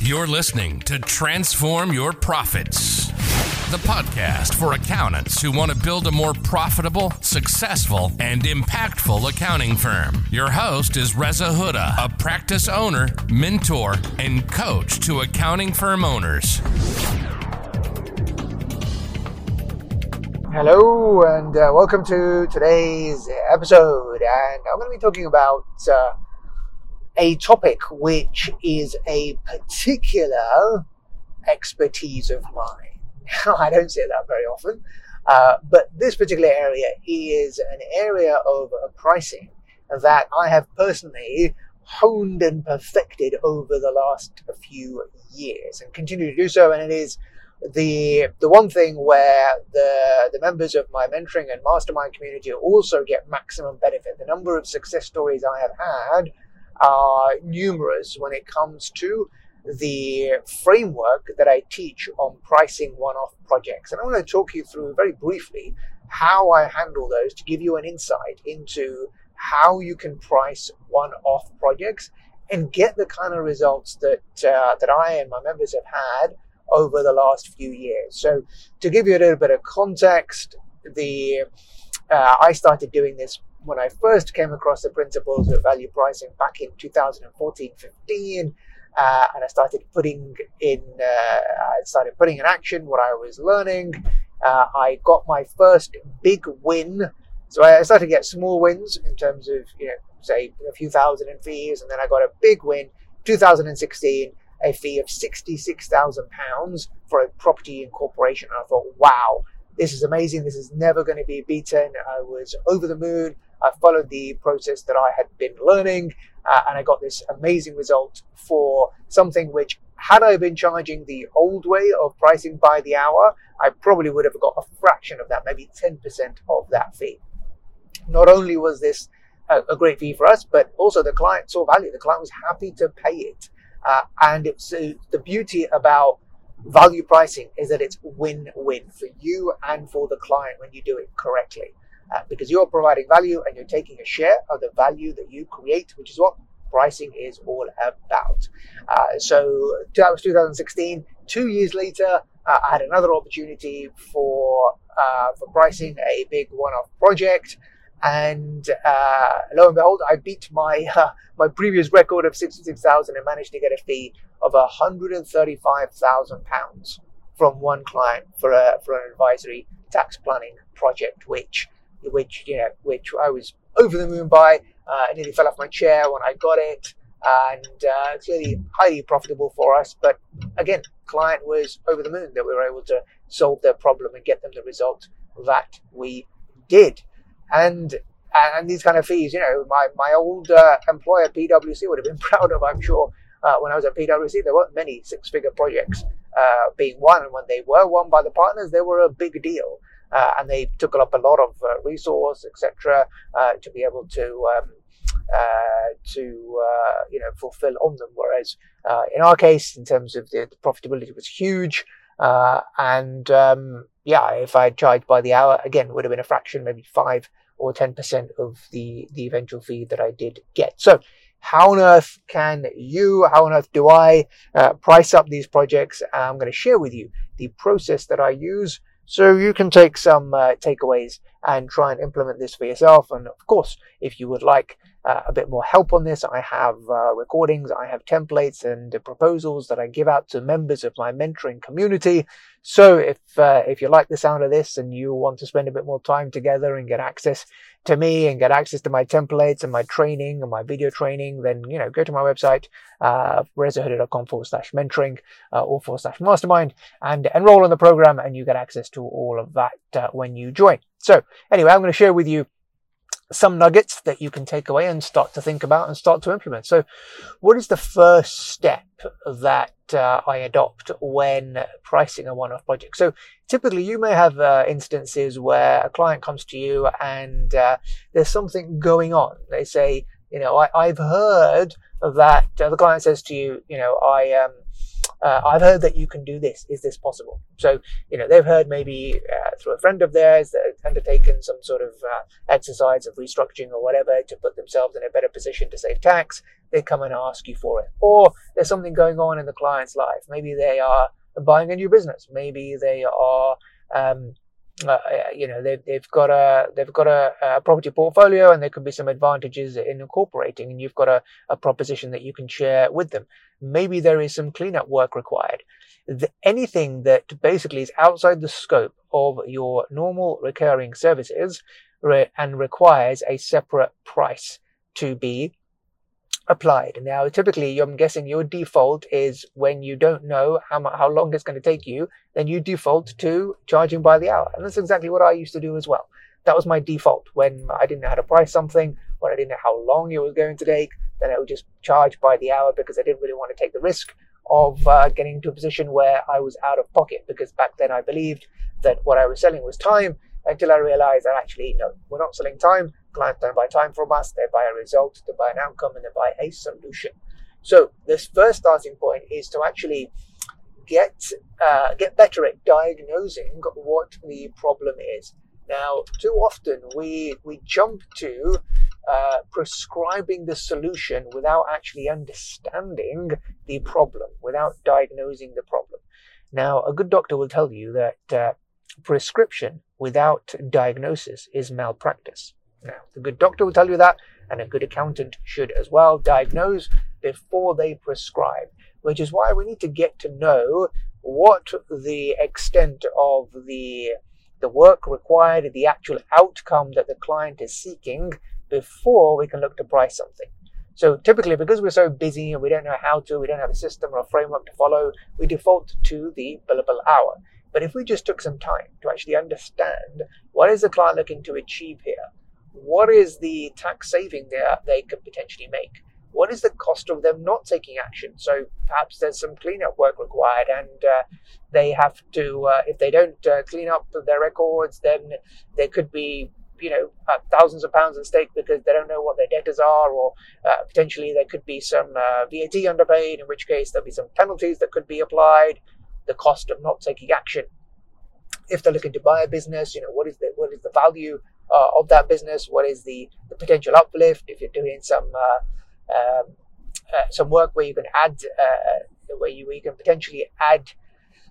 You're listening to Transform Your Profits, the podcast for accountants who want to build a more profitable, successful, and impactful accounting firm. Your host is Reza Huda, a practice owner, mentor, and coach to accounting firm owners. Hello, and uh, welcome to today's episode. And I'm going to be talking about uh, a topic which is a particular expertise of mine. I don't say that very often, uh, but this particular area is an area of pricing that I have personally honed and perfected over the last few years and continue to do so. And it is the the one thing where the the members of my mentoring and mastermind community also get maximum benefit. The number of success stories I have had are numerous when it comes to the framework that I teach on pricing one-off projects. And I want to talk you through very briefly how I handle those to give you an insight into how you can price one-off projects and get the kind of results that uh, that I and my members have had over the last few years. So, to give you a little bit of context, the uh, I started doing this when I first came across the principles of value pricing back in 2014 15. Uh, and I started putting in, uh, I started putting in action what I was learning. Uh, I got my first big win. So I started to get small wins in terms of, you know, say a few thousand in fees, and then I got a big win, 2016, a fee of £66,000 for a property incorporation. And I thought, wow, this is amazing. This is never going to be beaten. I was over the moon. I followed the process that I had been learning, uh, and I got this amazing result for something which, had I been charging the old way of pricing by the hour, I probably would have got a fraction of that, maybe 10% of that fee. Not only was this a, a great fee for us, but also the client saw value. The client was happy to pay it. Uh, and it's uh, the beauty about value pricing is that it's win-win for you and for the client when you do it correctly uh, because you're providing value and you're taking a share of the value that you create which is what pricing is all about. Uh, so that was 2016 two years later uh, i had another opportunity for uh, for pricing a big one-off project. And uh, lo and behold, I beat my my previous record of sixty six thousand and managed to get a fee of hundred and thirty five thousand pounds from one client for a for an advisory tax planning project, which which you know which I was over the moon by. Uh, I nearly fell off my chair when I got it, and uh, really highly profitable for us. But again, client was over the moon that we were able to solve their problem and get them the result that we did and and these kind of fees, you know, my my old uh, employer PwC would have been proud of. I'm sure uh, when I was at PwC, there weren't many six-figure projects uh, being won, and when they were won by the partners, they were a big deal, uh, and they took up a lot of uh, resource, etc., uh, to be able to. Um, to you know fulfill on them, whereas in our case, in terms of the, the profitability, was huge, and um, yeah, if I charged by the hour, again, it would have been a fraction, maybe five or 10% of the, the eventual fee that I did get. So how on earth can you, how on earth do I uh, price up these projects? I'm going to share with you the process that I use so you can take some uh, takeaways and try and implement this for yourself. And of course, if you would like uh, a bit more help on this, I have uh, recordings, I have templates and proposals that I give out to members of my mentoring community. So if uh, if you like the sound of this and you want to spend a bit more time together and get access to me and get access to my templates and my training and my video training, then you know go to my website uh, forward slash mentoring uh, or forward slash mastermind and enroll in the program and you get access to all of that uh, when you join. So anyway, I'm going to share with you some nuggets that you can take away and start to think about and start to implement. So, what is the first step that uh, I adopt when pricing a one off project? So, typically, you may have uh, instances where a client comes to you and uh, there's something going on. They say, you know, I, have heard that uh, the client says to you, you know, I um, uh, I've heard that you can do this. Is this possible? So, you know, they've heard maybe uh, through a friend of theirs that undertaken some sort of uh, exercise of restructuring or whatever to put themselves in a better position to save tax. They come and ask you for it. Or there's something going on in the client's life. Maybe they are buying a new business. Maybe they are um, uh, you know they've, they've got a they've got a, a, property portfolio and there could be some advantages in incorporating and you've got a, a proposition that you can share with them. Maybe there is some cleanup work required. The, anything that basically is outside the scope of your normal recurring services re- and requires a separate price to be applied. Now, typically, I'm guessing your default is when you don't know how, how long it's going to take you, then you default to charging by the hour. And that's exactly what I used to do as well. That was my default when I didn't know how to price something, when I didn't know how long it was going to take, then I would just charge by the hour because I didn't really want to take the risk of uh, getting into a position where I was out of pocket because back then I believed that what I was selling was time until I realized that actually, no, we're not selling time. Clients don't buy time from us, they buy a result, they buy an outcome, and they buy a solution. So this first starting point is to actually get uh, get better at diagnosing what the problem is. Now, too often we we jump to uh, prescribing the solution without actually understanding the problem, without diagnosing the problem. Now, a good doctor will tell you that uh, prescription without diagnosis is malpractice. Now, the good doctor will tell you that, and a good accountant should as well diagnose before they prescribe, which is why we need to get to know what the extent of the the work required, the actual outcome that the client is seeking before we can look to price something. So typically, because we're so busy and we don't know how to, we don't have a system or a framework to follow, we default to the billable hour. But if we just took some time to actually understand what is the client looking to achieve here, what is the tax saving there they could potentially make, what is the cost of them not taking action? So perhaps there's some cleanup work required, and uh, they have to, uh, if they don't uh, clean up their records, then there could be you know uh, thousands of pounds at stake because they don't know what their debtors are, or uh, potentially there could be some uh, VAT underpaid, in which case there'll be some penalties that could be applied the cost of not taking action. If they're looking to buy a business, you know, what is the what is the value uh, of that business? What is the, the potential uplift? If you're doing some uh, um, uh, some work where you can add uh, where you, where you can potentially add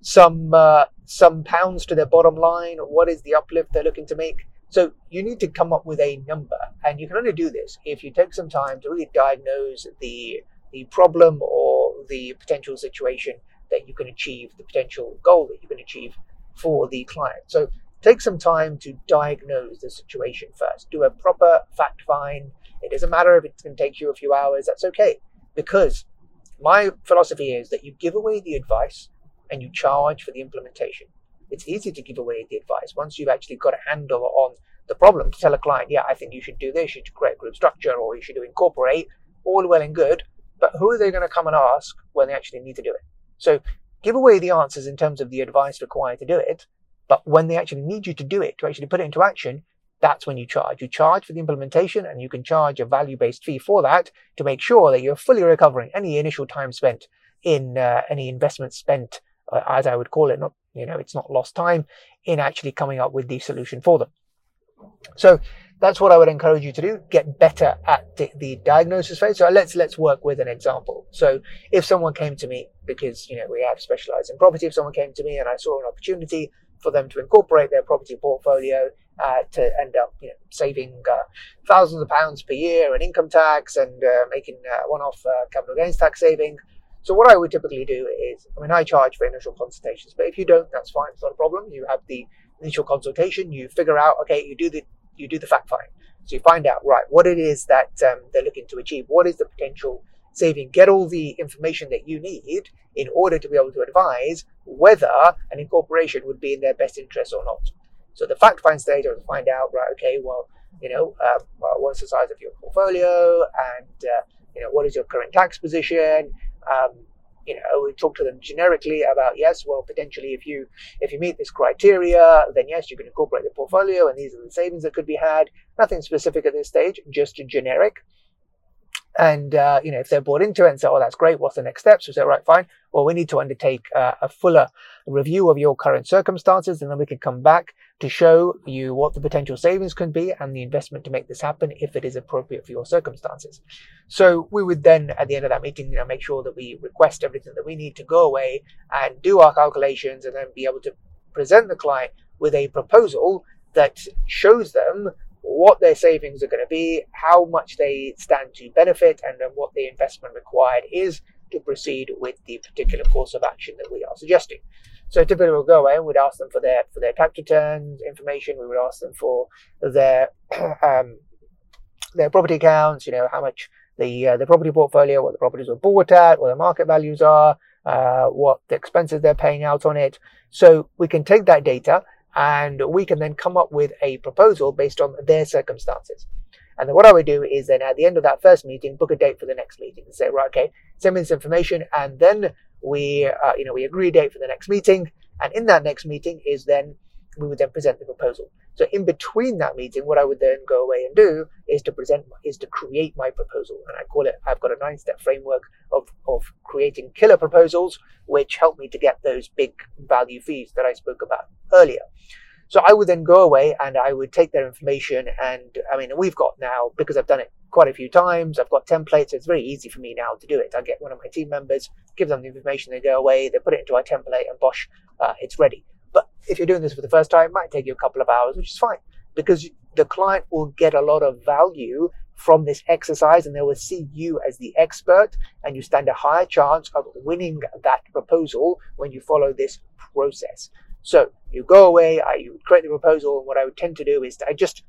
some uh, some pounds to their bottom line, what is the uplift they're looking to make? So you need to come up with a number, and you can only do this if you take some time to really diagnose the the problem or the potential situation that you can achieve, the potential goal that you can achieve for the client. So take some time to diagnose the situation first. Do a proper fact find. It doesn't matter if it's going to take you a few hours, that's okay. Because my philosophy is that you give away the advice and you charge for the implementation. It's easy to give away the advice once you've actually got a handle on the problem to tell a client, yeah, I think you should do this, you should create group structure, or you should incorporate, all well and good. But who are they going to come and ask when they actually need to do it? So give away the answers in terms of the advice required to do it. But when they actually need you to do it, to actually put it into action, that's when you charge. You charge for the implementation and you can charge a value based fee for that to make sure that you're fully recovering any initial time spent in uh, any investment spent, uh, as I would call it, not, you know, it's not lost time in actually coming up with the solution for them. So that's what I would encourage you to do. Get better at the, the, diagnosis phase. So let's let's work with an example. So if someone came to me because you know we have specialized in property, if someone came to me and I saw an opportunity for them to incorporate their property portfolio uh, to end up you know, saving uh, thousands of pounds per year in income tax and uh, making uh, one-off uh, capital gains tax saving. So what I would typically do is, I mean, I charge for initial consultations, but if you don't, that's fine. It's not a problem. You have the initial consultation. You figure out, okay, you do the you do the fact find. So you find out, right, what it is that um, they're looking to achieve. What is the potential saving? Get all the information that you need in order to be able to advise whether an incorporation would be in their best interest or not. So the fact find stage is to find out, right, okay, well, you know, um, well, what's the size of your portfolio and, uh, you know, what is your current tax position? Um, you know, we talk to them generically about yes, well, potentially if you if you meet this criteria, then yes, you can incorporate the portfolio, and these are the savings that could be had. Nothing specific at this stage, just generic. And, uh, you know, if they're bought into it and say, oh, that's great, what's the next steps? We say, right, fine. Well, we need to undertake uh, a fuller review of your current circumstances, and then we can come back to show you what the potential savings can be and the investment to make this happen if it is appropriate for your circumstances. So we would then, at the end of that meeting, you know, make sure that we request everything that we need to go away and do our calculations and then be able to present the client with a proposal that shows them what their savings are going to be, how much they stand to benefit, and then what the investment required is to proceed with the particular course of action that we are suggesting. So typically we'll go away and we'd ask them for their for their tax returns information. We would ask them for their um, their property accounts. You know how much the uh, the property portfolio, what the properties were bought at, what the market values are, uh, what the expenses they're paying out on it. So we can take that data and we can then come up with a proposal based on their circumstances. And then what I would do is then at the end of that first meeting, book a date for the next meeting and say, right, okay, send me this information. And then we, uh, you know, we agree a date for the next meeting. And in that next meeting is then, we would then present the proposal. So in between that meeting, what I would then go away and do is to present, is to create my proposal. And I call it, I've got a nine step framework of, of creating killer proposals, which help me to get those big value fees that I spoke about earlier. So I would then go away and I would take their information and I mean, we've got now, because I've done it quite a few times, I've got templates, it's very easy for me now to do it. I get one of my team members, give them the information, they go away, they put it into our template and bosh, uh, it's ready. But if you're doing this for the first time, it might take you a couple of hours, which is fine because the client will get a lot of value from this exercise and they will see you as the expert and you stand a higher chance of winning that proposal when you follow this process. So you go away, I you create the proposal, and what I would tend to do is I just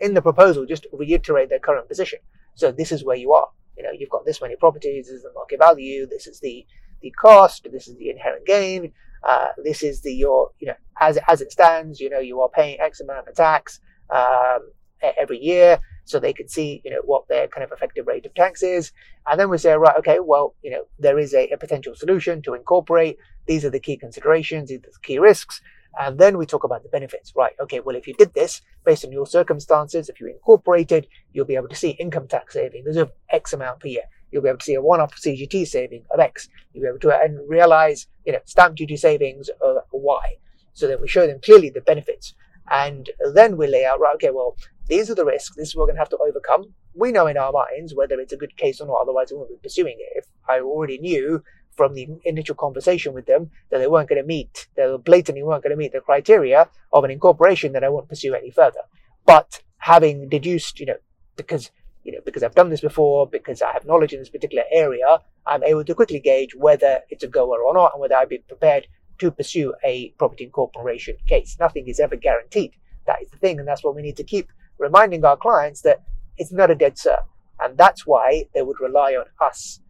in the proposal just reiterate their current position. So this is where you are. You know, you've got this many properties, this is the market value, this is the the cost, this is the inherent gain, uh, this is the your you know as as it stands, you know you are paying X amount of tax um, every year, so they can see you know what their kind of effective rate of tax is, and then we say right, okay, well you know there is a, a potential solution to incorporate these are the key considerations, these are the key risks. And then we talk about the benefits, right? Okay, well, if you did this based on your circumstances, if you incorporated, you'll be able to see income tax savings of X amount per year. You'll be able to see a one-off CGT saving of X. You'll be able to and realize, you know, stamp duty savings of Y. So then we show them clearly the benefits. And then we lay out, right, okay, well, these are the risks. This is what we're going to have to overcome. We know in our minds whether it's a good case or not. Otherwise, we wouldn't be pursuing it. If I already knew from the initial conversation with them that they weren't going to meet, they blatantly weren't going to meet the criteria of an incorporation, that I won't pursue any further. But having deduced, you know, because you know, because I've done this before, because I have knowledge in this particular area, I'm able to quickly gauge whether it's a goer or not, and whether I'd be prepared to pursue a property incorporation case. Nothing is ever guaranteed. That is the thing, and that's what we need to keep reminding our clients that it's not a dead cert. And that's why they would rely on us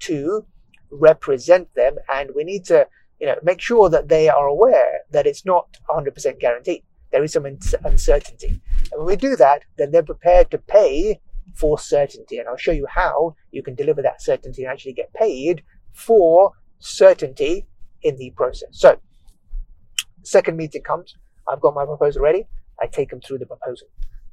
to represent them and we need to you know make sure that they are aware that it's not 100% guaranteed there is some uncertainty and when we do that then they're prepared to pay for certainty and i'll show you how you can deliver that certainty and actually get paid for certainty in the process so second meeting comes i've got my proposal ready i take them through the proposal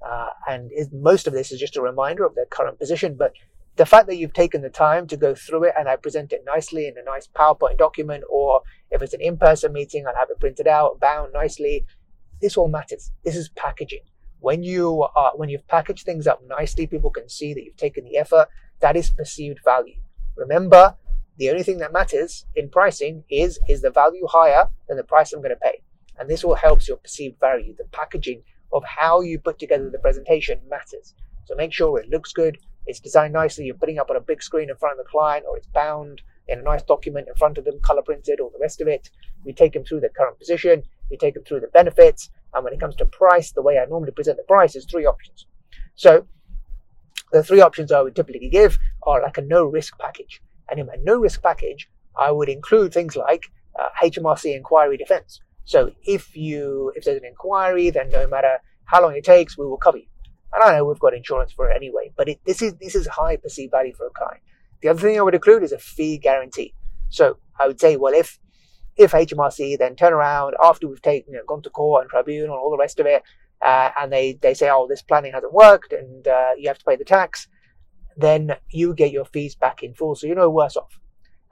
uh, and most of this is just a reminder of their current position but the fact that you've taken the time to go through it and I present it nicely in a nice PowerPoint document, or if it's an in-person meeting, I'll have it printed out, bound nicely. This all matters. This is packaging. When you are, when you've packaged things up nicely, people can see that you've taken the effort. That is perceived value. Remember, the only thing that matters in pricing is, is the value higher than the price I'm going to pay? And this all helps your perceived value. The packaging of how you put together the presentation matters. So make sure it looks good, it's designed nicely, you're putting up on a big screen in front of the client, or it's bound in a nice document in front of them, color printed, all the rest of it. We take them through the current position, we take them through the benefits, and when it comes to price, the way I normally present the price is three options. So the three options I would typically give are like a no risk package. And in my no risk package, I would include things like uh, HMRC inquiry defense. So if you if there's an inquiry, then no matter how long it takes, we will cover you. And I know we've got insurance for it anyway, but it, this is this is high perceived value for a client. The other thing I would include is a fee guarantee. So I would say, well, if if HMRC then turn around after we've taken, you know, gone to court and tribunal and all the rest of it, uh, and they, they say, oh, this planning hasn't worked and uh, you have to pay the tax, then you get your fees back in full. So you're no worse off.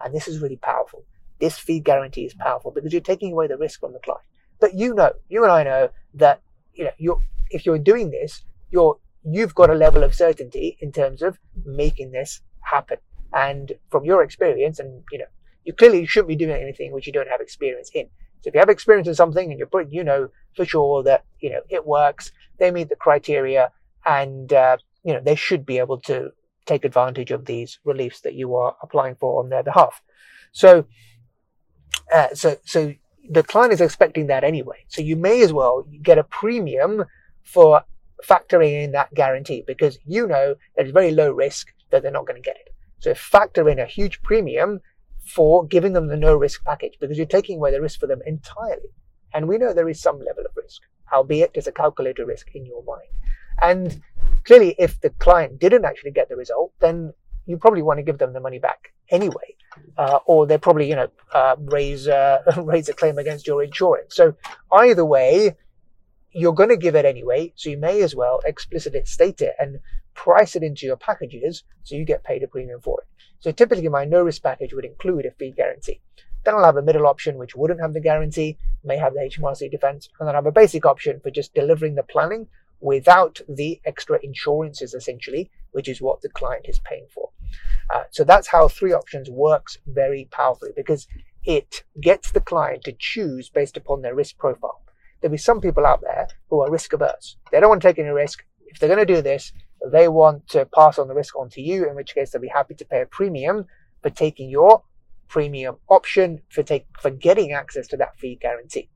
And this is really powerful. This fee guarantee is powerful because you're taking away the risk from the client. But you know, you and I know that, you know, you're, if you're doing this, you're, you've got a level of certainty in terms of making this happen. And from your experience, and, you know, you clearly shouldn't be doing anything which you don't have experience in. So if you have experience in something and you're putting, you know for sure that you know it works, they meet the criteria, and uh, you know they should be able to take advantage of these reliefs that you are applying for on their behalf. So, uh, so so the client is expecting that anyway. So you may as well get a premium for factoring in that guarantee because you know that it's very low risk that they're not going to get it. So factor in a huge premium for giving them the no risk package because you're taking away the risk for them entirely. And we know there is some level of risk, albeit there's a calculated risk in your mind. And clearly, if the client didn't actually get the result, then you probably want to give them the money back anyway, uh, or they probably, you know, uh, raise uh, raise a claim against your insurance. So either way, you're going to give it anyway. So you may as well explicitly state it and price it into your packages so you get paid a premium for it. So typically my no risk package would include a fee guarantee. Then I'll have a middle option which wouldn't have the guarantee, may have the HMRC defense, and then I have a basic option for just delivering the planning without the extra insurances essentially, which is what the client is paying for. Uh, so that's how three options works very powerfully because it gets the client to choose based upon their risk profile. There'll be some people out there who are risk averse. They don't want to take any risk. If they're going to do this, they want to pass on the risk on to you, in which case they'll be happy to pay a premium for taking your premium option for take for getting access to that fee guarantee.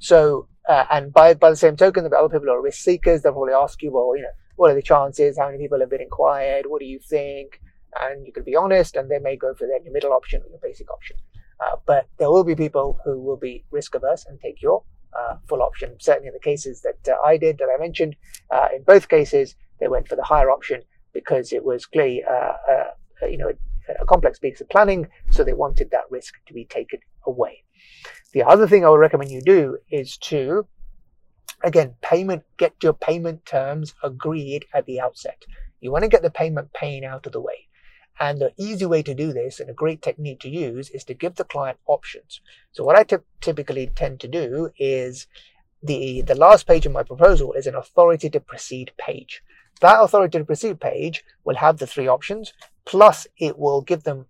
So, uh, and by by the same token, the other people are risk seekers. They'll probably ask you, well, you know, what are the chances? How many people have been inquired? What do you think? And you can be honest, and they may go for their middle option or your basic option. Uh, but there will be people who will be risk averse and take your uh, full option. Certainly in the cases that uh, I did, that I mentioned, uh, in both cases, they went for the higher option because it was clearly, uh, you know, a complex piece of planning, so they wanted that risk to be taken away. The other thing I would recommend you do is to, again, payment, get your payment terms agreed at the outset. You want to get the payment pain out of the way. And the easy way to do this and a great technique to use is to give the client options. So what I t- typically tend to do is the, the last page of my proposal is an authority to proceed page. That authority to proceed page will have the three options, plus it will give them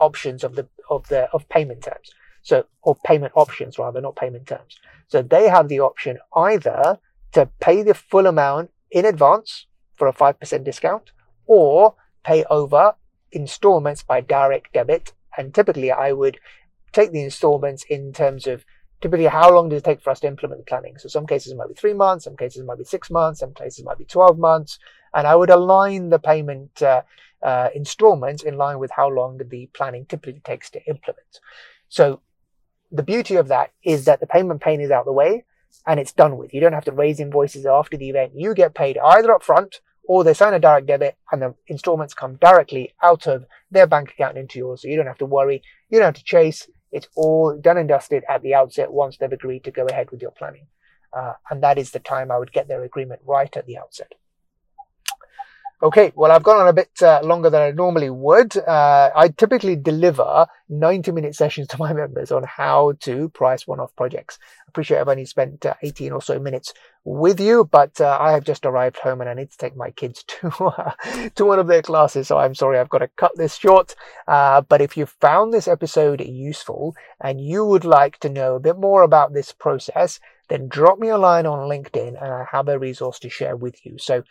options of the, of the, of payment terms. So, or payment options rather, not payment terms. So they have the option either to pay the full amount in advance for a 5% discount or pay over installments by direct debit. And typically I would take the installments in terms of typically how long does it take for us to implement the planning? So some cases might be three months, some cases might be six months, some cases might be 12 months. And I would align the payment uh, uh, installments in line with how long the planning typically takes to implement. So the beauty of that is that the payment pain is out the way and it's done with. You don't have to raise invoices after the event. You get paid either up front or they sign a direct debit and the installments come directly out of their bank account into yours. So you don't have to worry. You don't have to chase. It's all done and dusted at the outset once they've agreed to go ahead with your planning. Uh, and that is the time I would get their agreement right at the outset. Okay, well, I've gone on a bit uh, longer than I normally would. Uh, I typically deliver 90 minute sessions to my members on how to price one off projects. I appreciate I've only spent uh, 18 or so minutes with you, but uh, I have just arrived home and I need to take my kids to, to one of their classes. So I'm sorry, I've got to cut this short. Uh, but if you found this episode useful and you would like to know a bit more about this process, then drop me a line on LinkedIn and I have a resource to share with you. So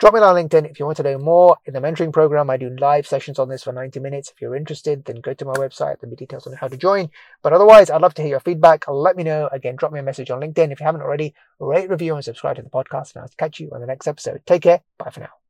Drop me a on LinkedIn if you want to know more. In the mentoring program, I do live sessions on this for 90 minutes. If you're interested, then go to my website. There'll be details on how to join. But otherwise, I'd love to hear your feedback. Let me know. Again, drop me a message on LinkedIn. If you haven't already, rate, review, and subscribe to the podcast. And I'll catch you on the next episode. Take care. Bye for now.